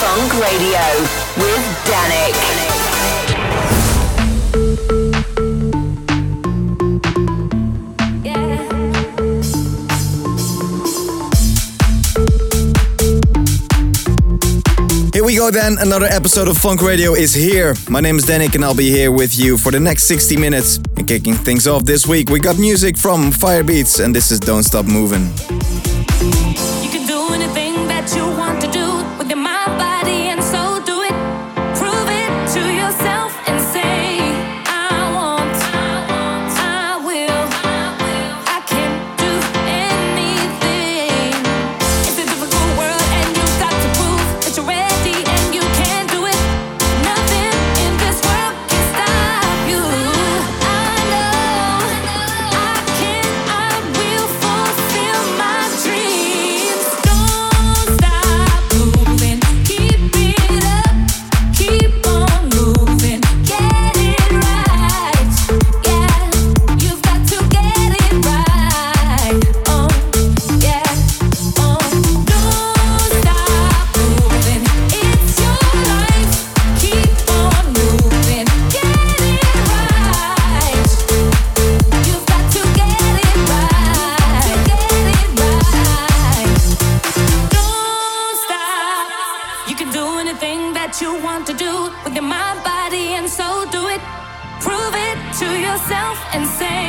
Funk Radio with Danik. Here we go then, another episode of Funk Radio is here. My name is Danik and I'll be here with you for the next 60 minutes. And kicking things off this week, we got music from Firebeats and this is Don't Stop Moving. Will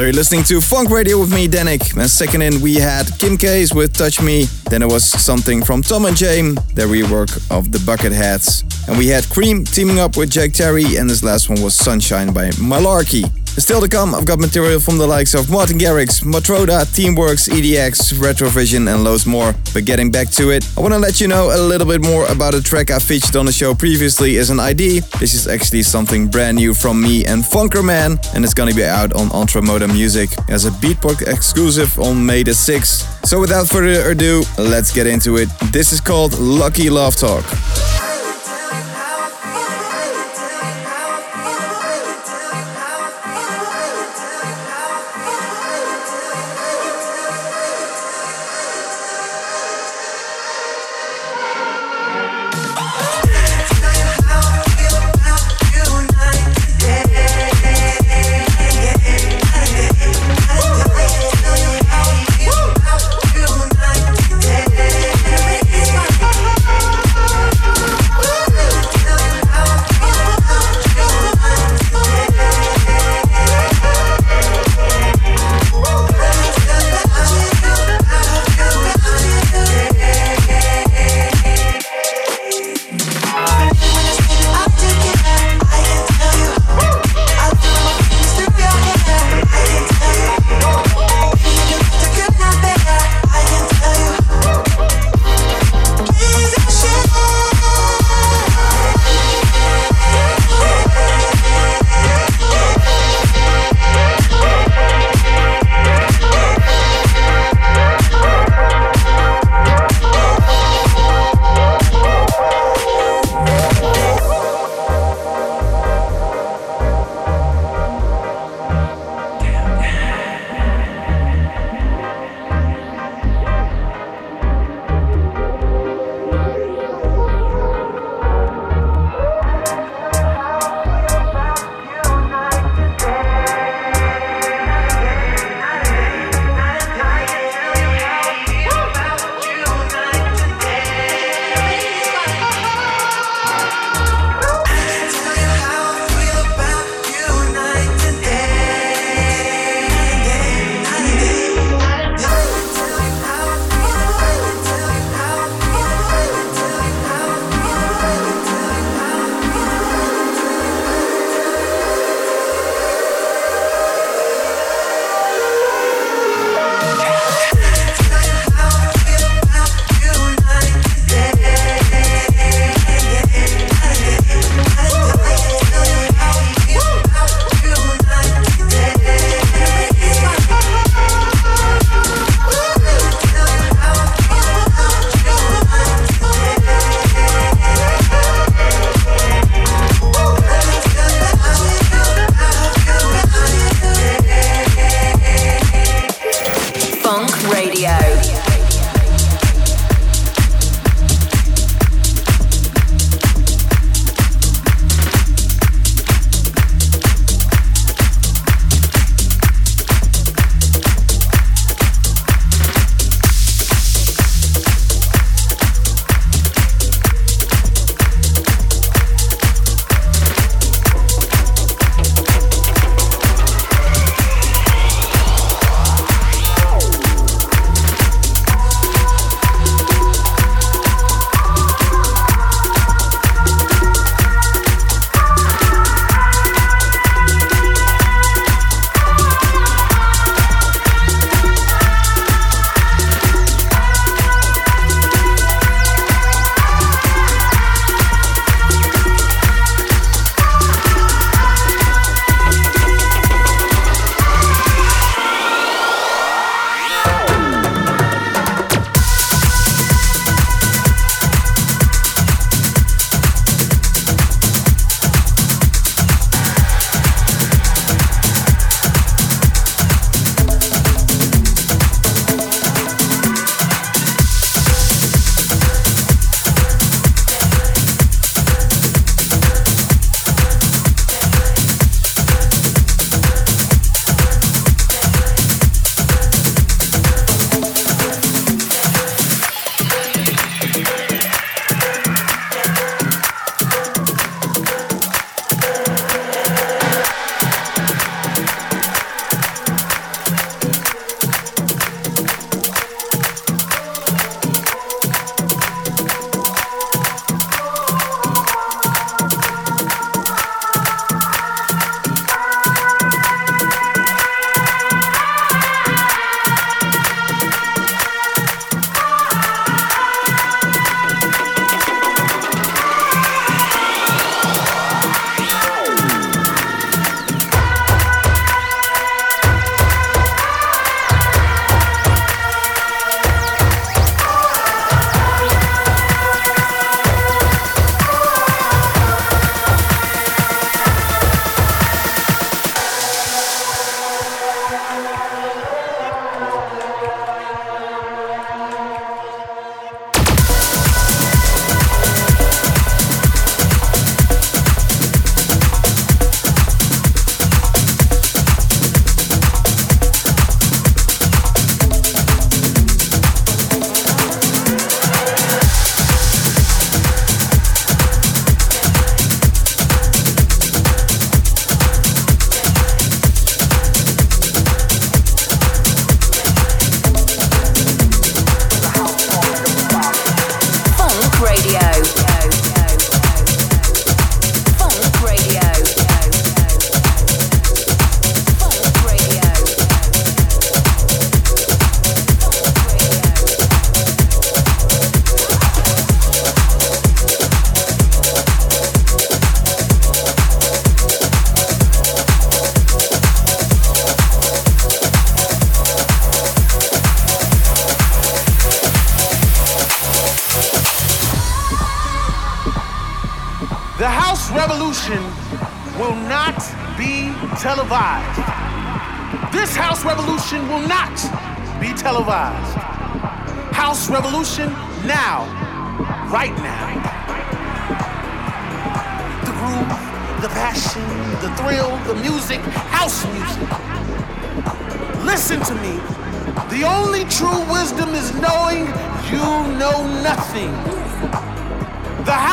you're listening to Funk Radio with me, Danik. And second in, we had Kim Case with Touch Me. Then it was something from Tom and James, the rework of the Bucketheads. And we had Cream teaming up with Jack Terry. And this last one was Sunshine by Malarkey. Still to come, I've got material from the likes of Martin Garrix, Matroda, Teamworx, EDX, Retrovision, and loads more. But getting back to it, I want to let you know a little bit more about a track I featured on the show previously as an ID. This is actually something brand new from me and Funkerman, and it's gonna be out on Ultramoda Music as a Beatport exclusive on May the 6th. So without further ado, let's get into it. This is called Lucky Love Talk.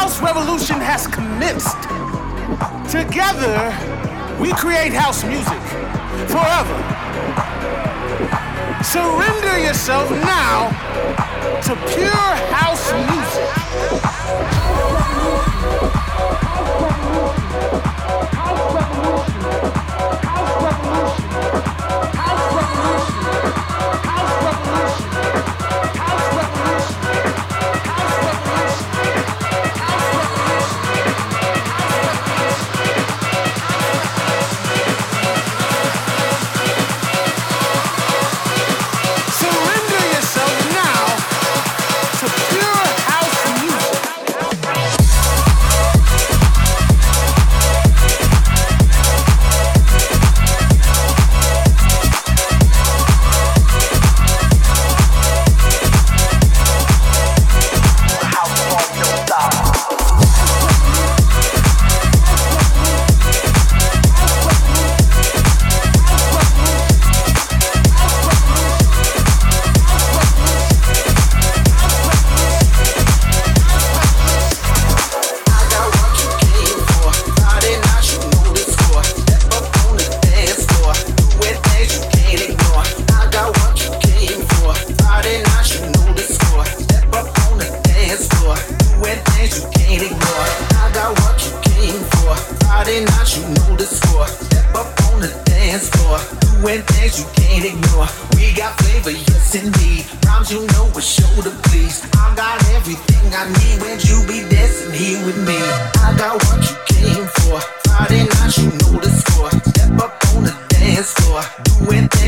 house revolution has commenced. Together, we create house music forever. Surrender yourself now to pure house music.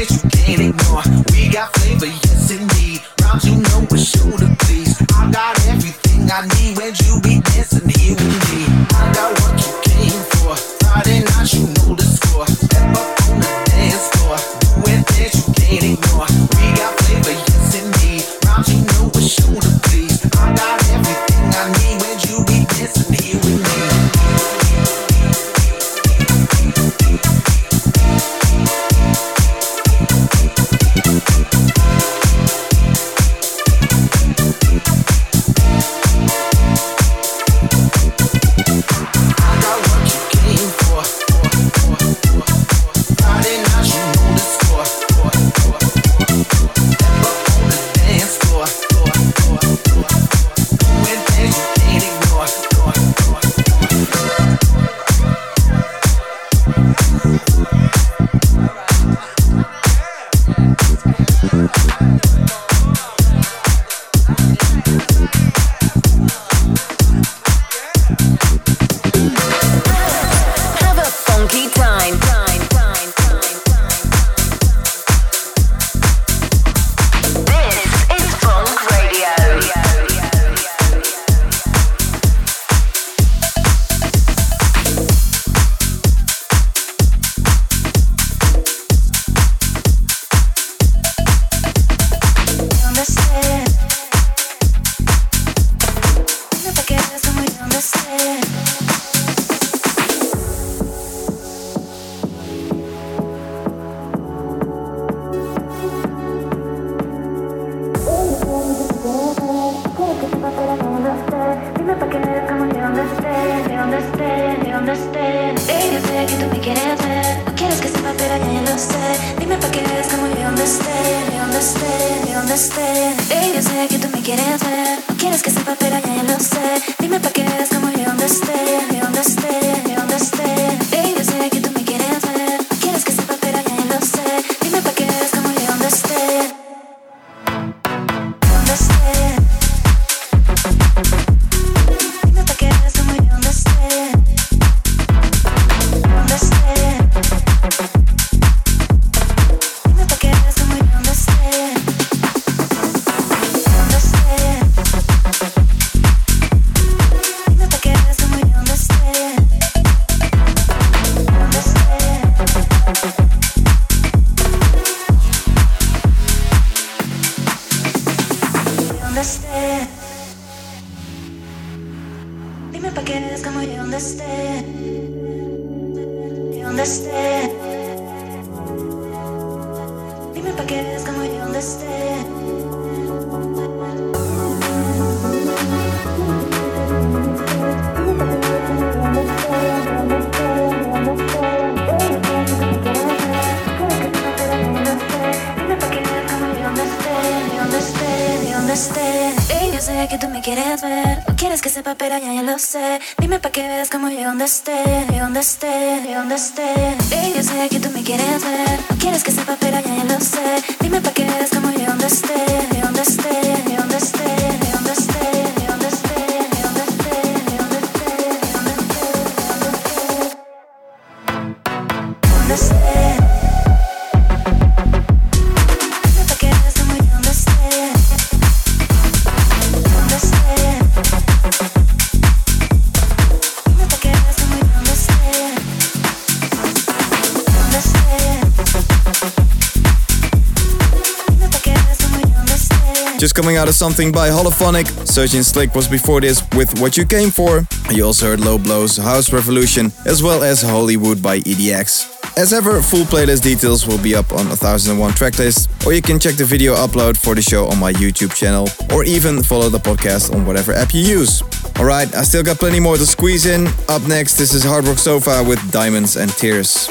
that you can't ignore. We got flavor, yes indeed. Rhymes you know we're sure to please. I got everything I need when you be dancing here with me. que tú quieres No quieres que sepa, pero ya yo lo sé. Dime pa' qué eres como you understand You Ella sé que tú me quieres ver. No quieres que sepa, pero ya yo lo sé. Dime pa' qué eres como you understand You understand Just coming out of something by Holophonic, Sergeant Slick was before this with What You Came For. You also heard Low Blows, House Revolution, as well as Hollywood by EDX. As ever, full playlist details will be up on 1001 tracklist, or you can check the video upload for the show on my YouTube channel, or even follow the podcast on whatever app you use. Alright, I still got plenty more to squeeze in. Up next, this is Hard Rock Sofa with Diamonds and Tears.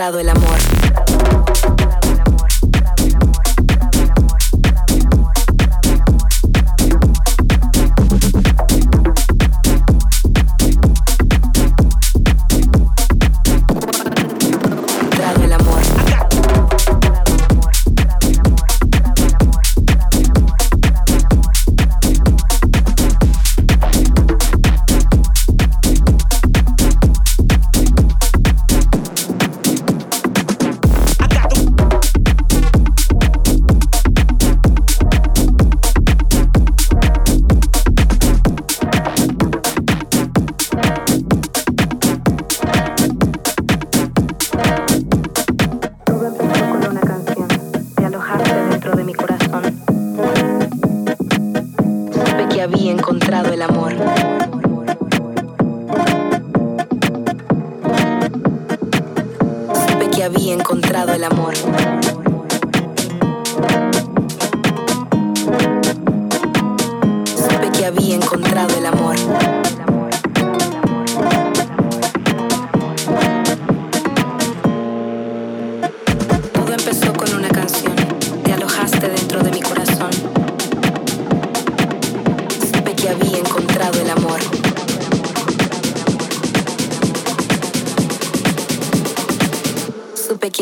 Encontrado el amor.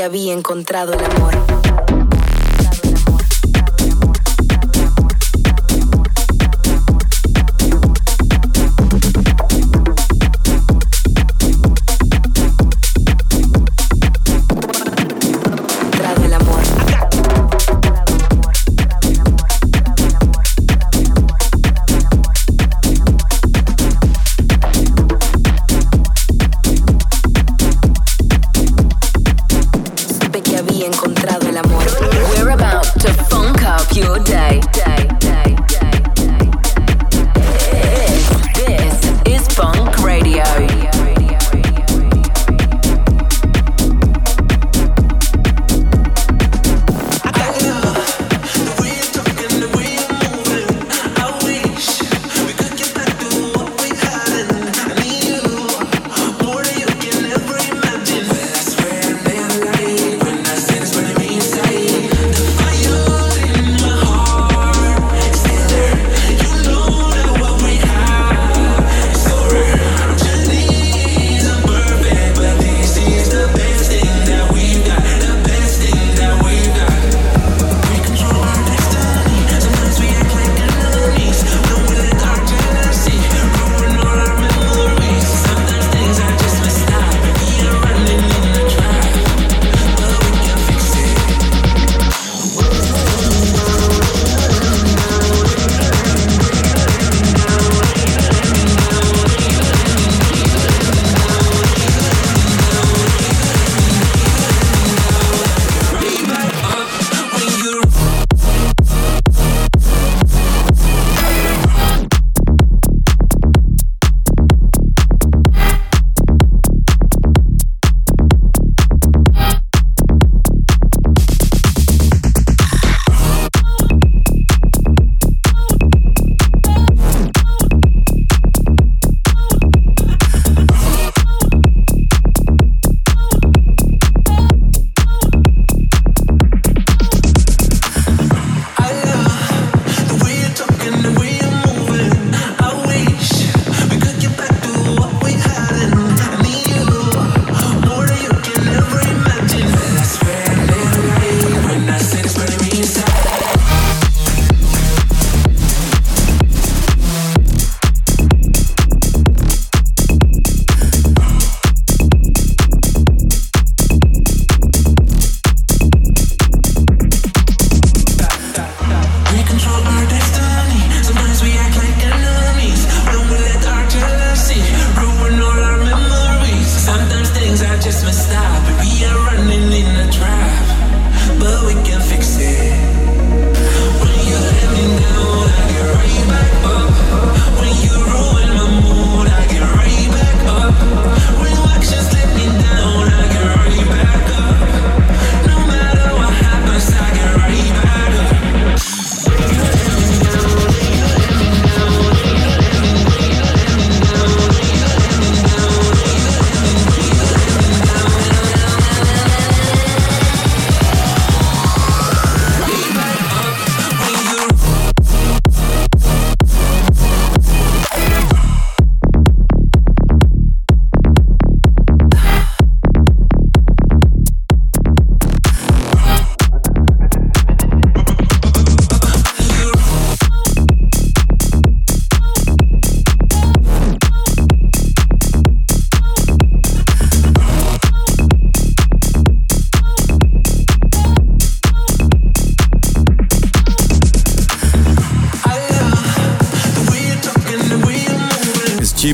Había encontrado el amor.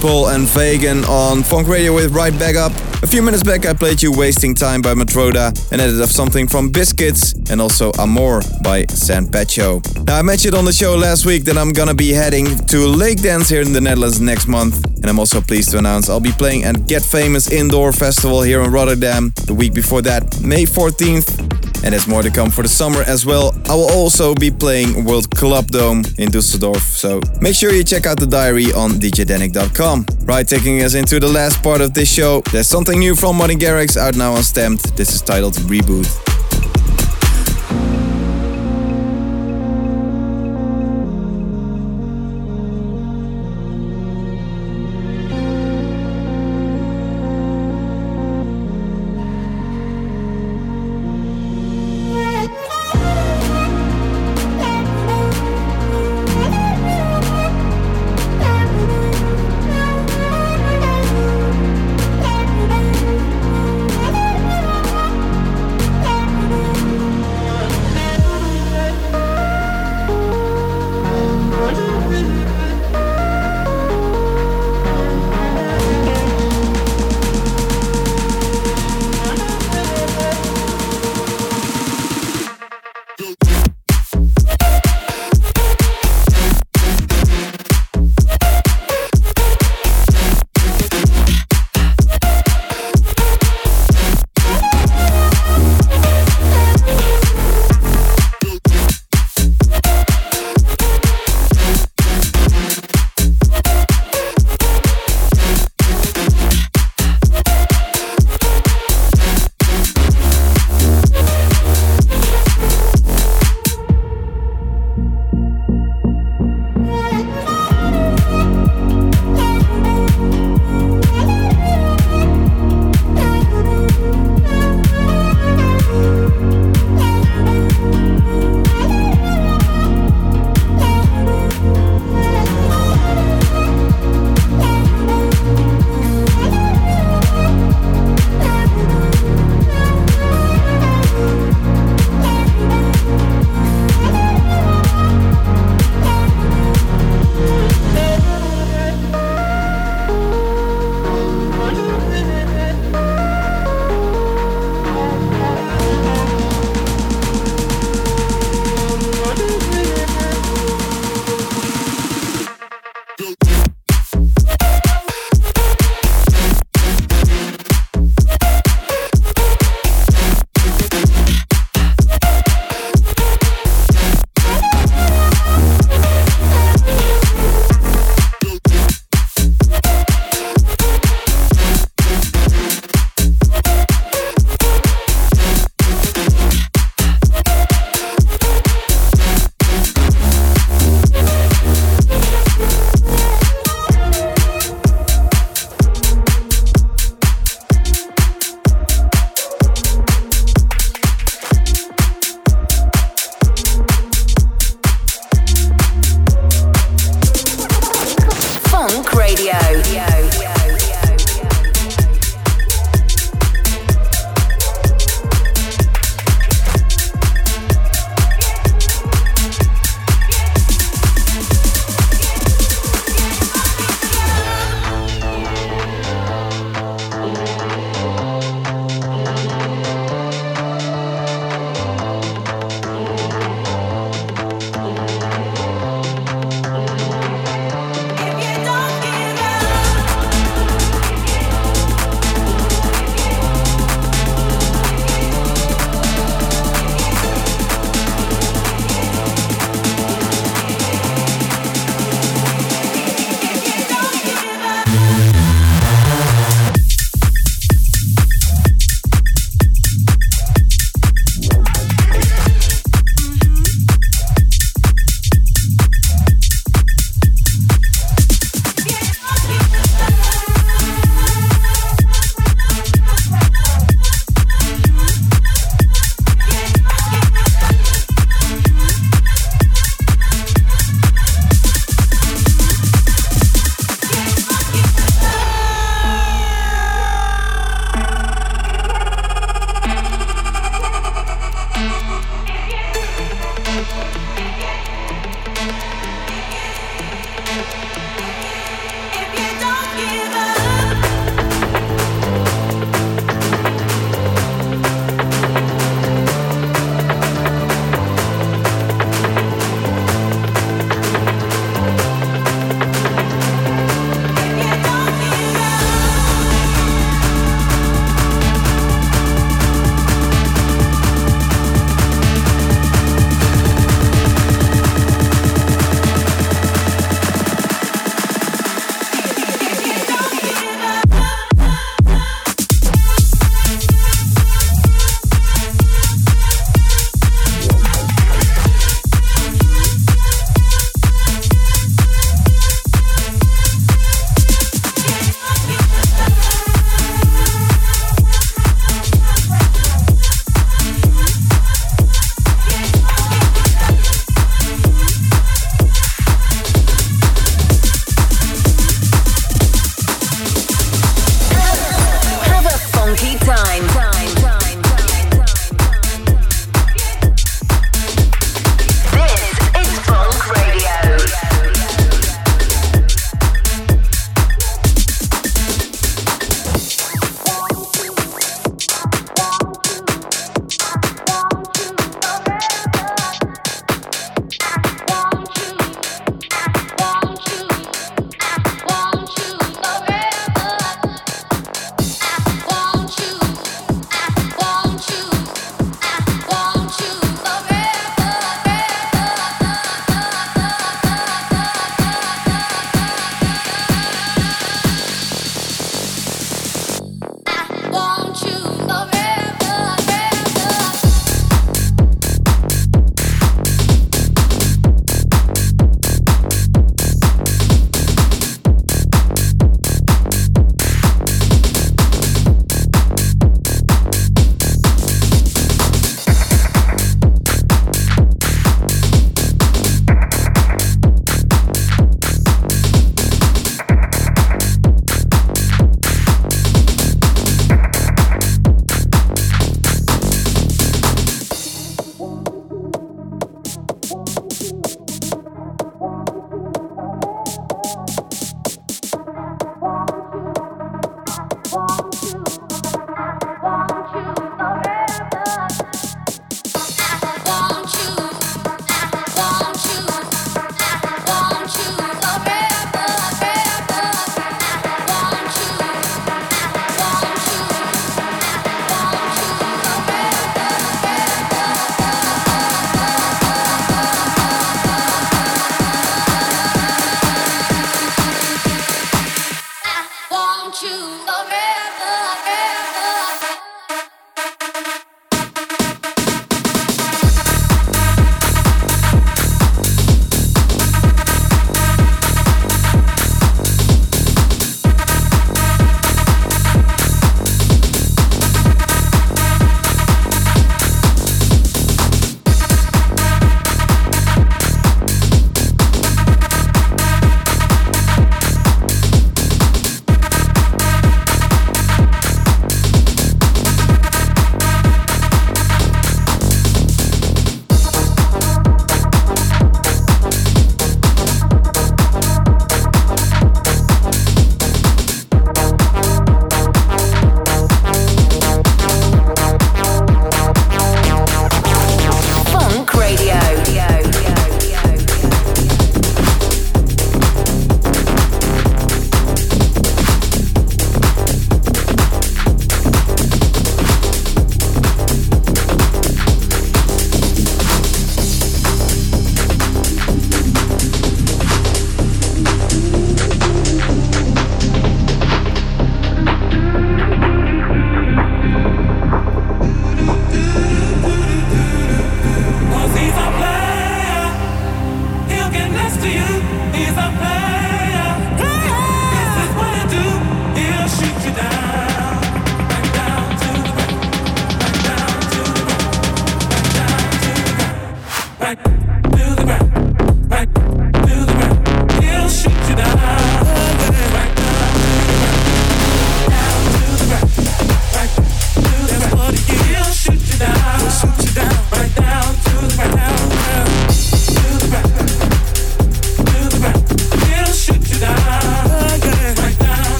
G-Pol and Vegan on Funk Radio with Right Back Up. A few minutes back I played you Wasting Time by Matroda and added of something from Biscits and also Amor by San Pacho. Now I mentioned on the show last week that I'm gonna be heading to Lake Dance here in the Netherlands next month and I'm also pleased to announce I'll be playing at Get Famous Indoor Festival here in Rotterdam the week before that, May 14th and there's more to come for the summer as well. I will also be playing World Club Dome in Dusseldorf, so make sure you check out the diary on djdanik.com. Right, taking us into the last part of this show, there's something new from Martin Garrix out now on Stamped. This is titled Reboot.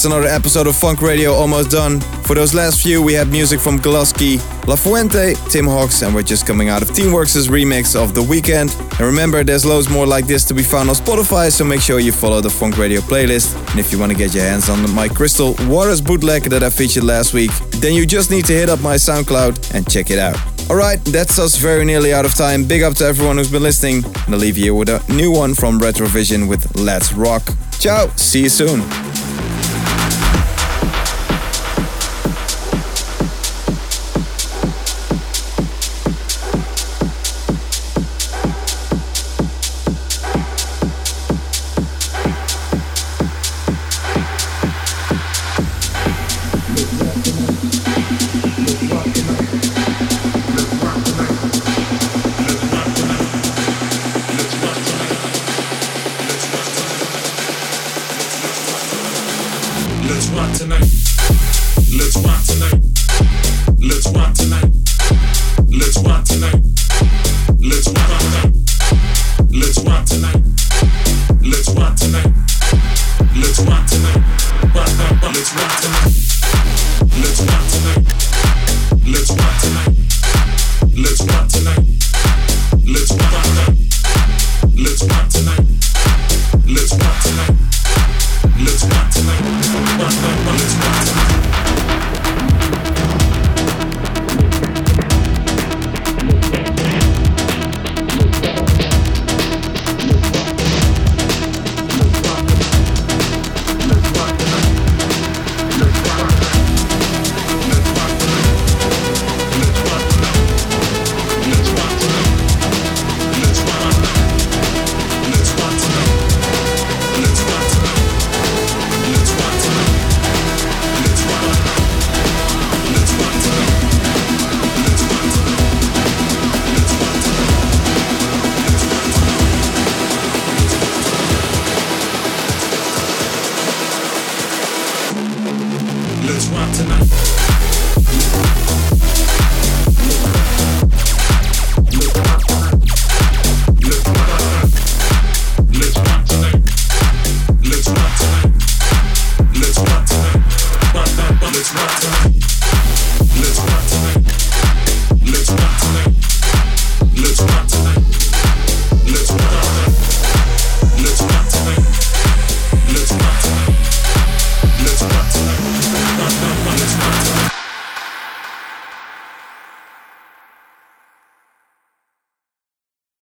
That's another episode of Funk Radio almost done. For those last few, we had music from Glusky, La Fuente, Tim Hawks, and we're just coming out of Teamworx' remix of The Weeknd. And remember, there's loads more like this to be found on Spotify, so make sure you follow the Funk Radio playlist. And if you want to get your hands on my Crystal Waters bootleg that I featured last week, then you just need to hit up my SoundCloud and check it out. Alright, that's us very nearly out of time. Big up to everyone who's been listening. And I'll leave you with a new one from Retrovision with Let's Rock. Ciao, see you soon.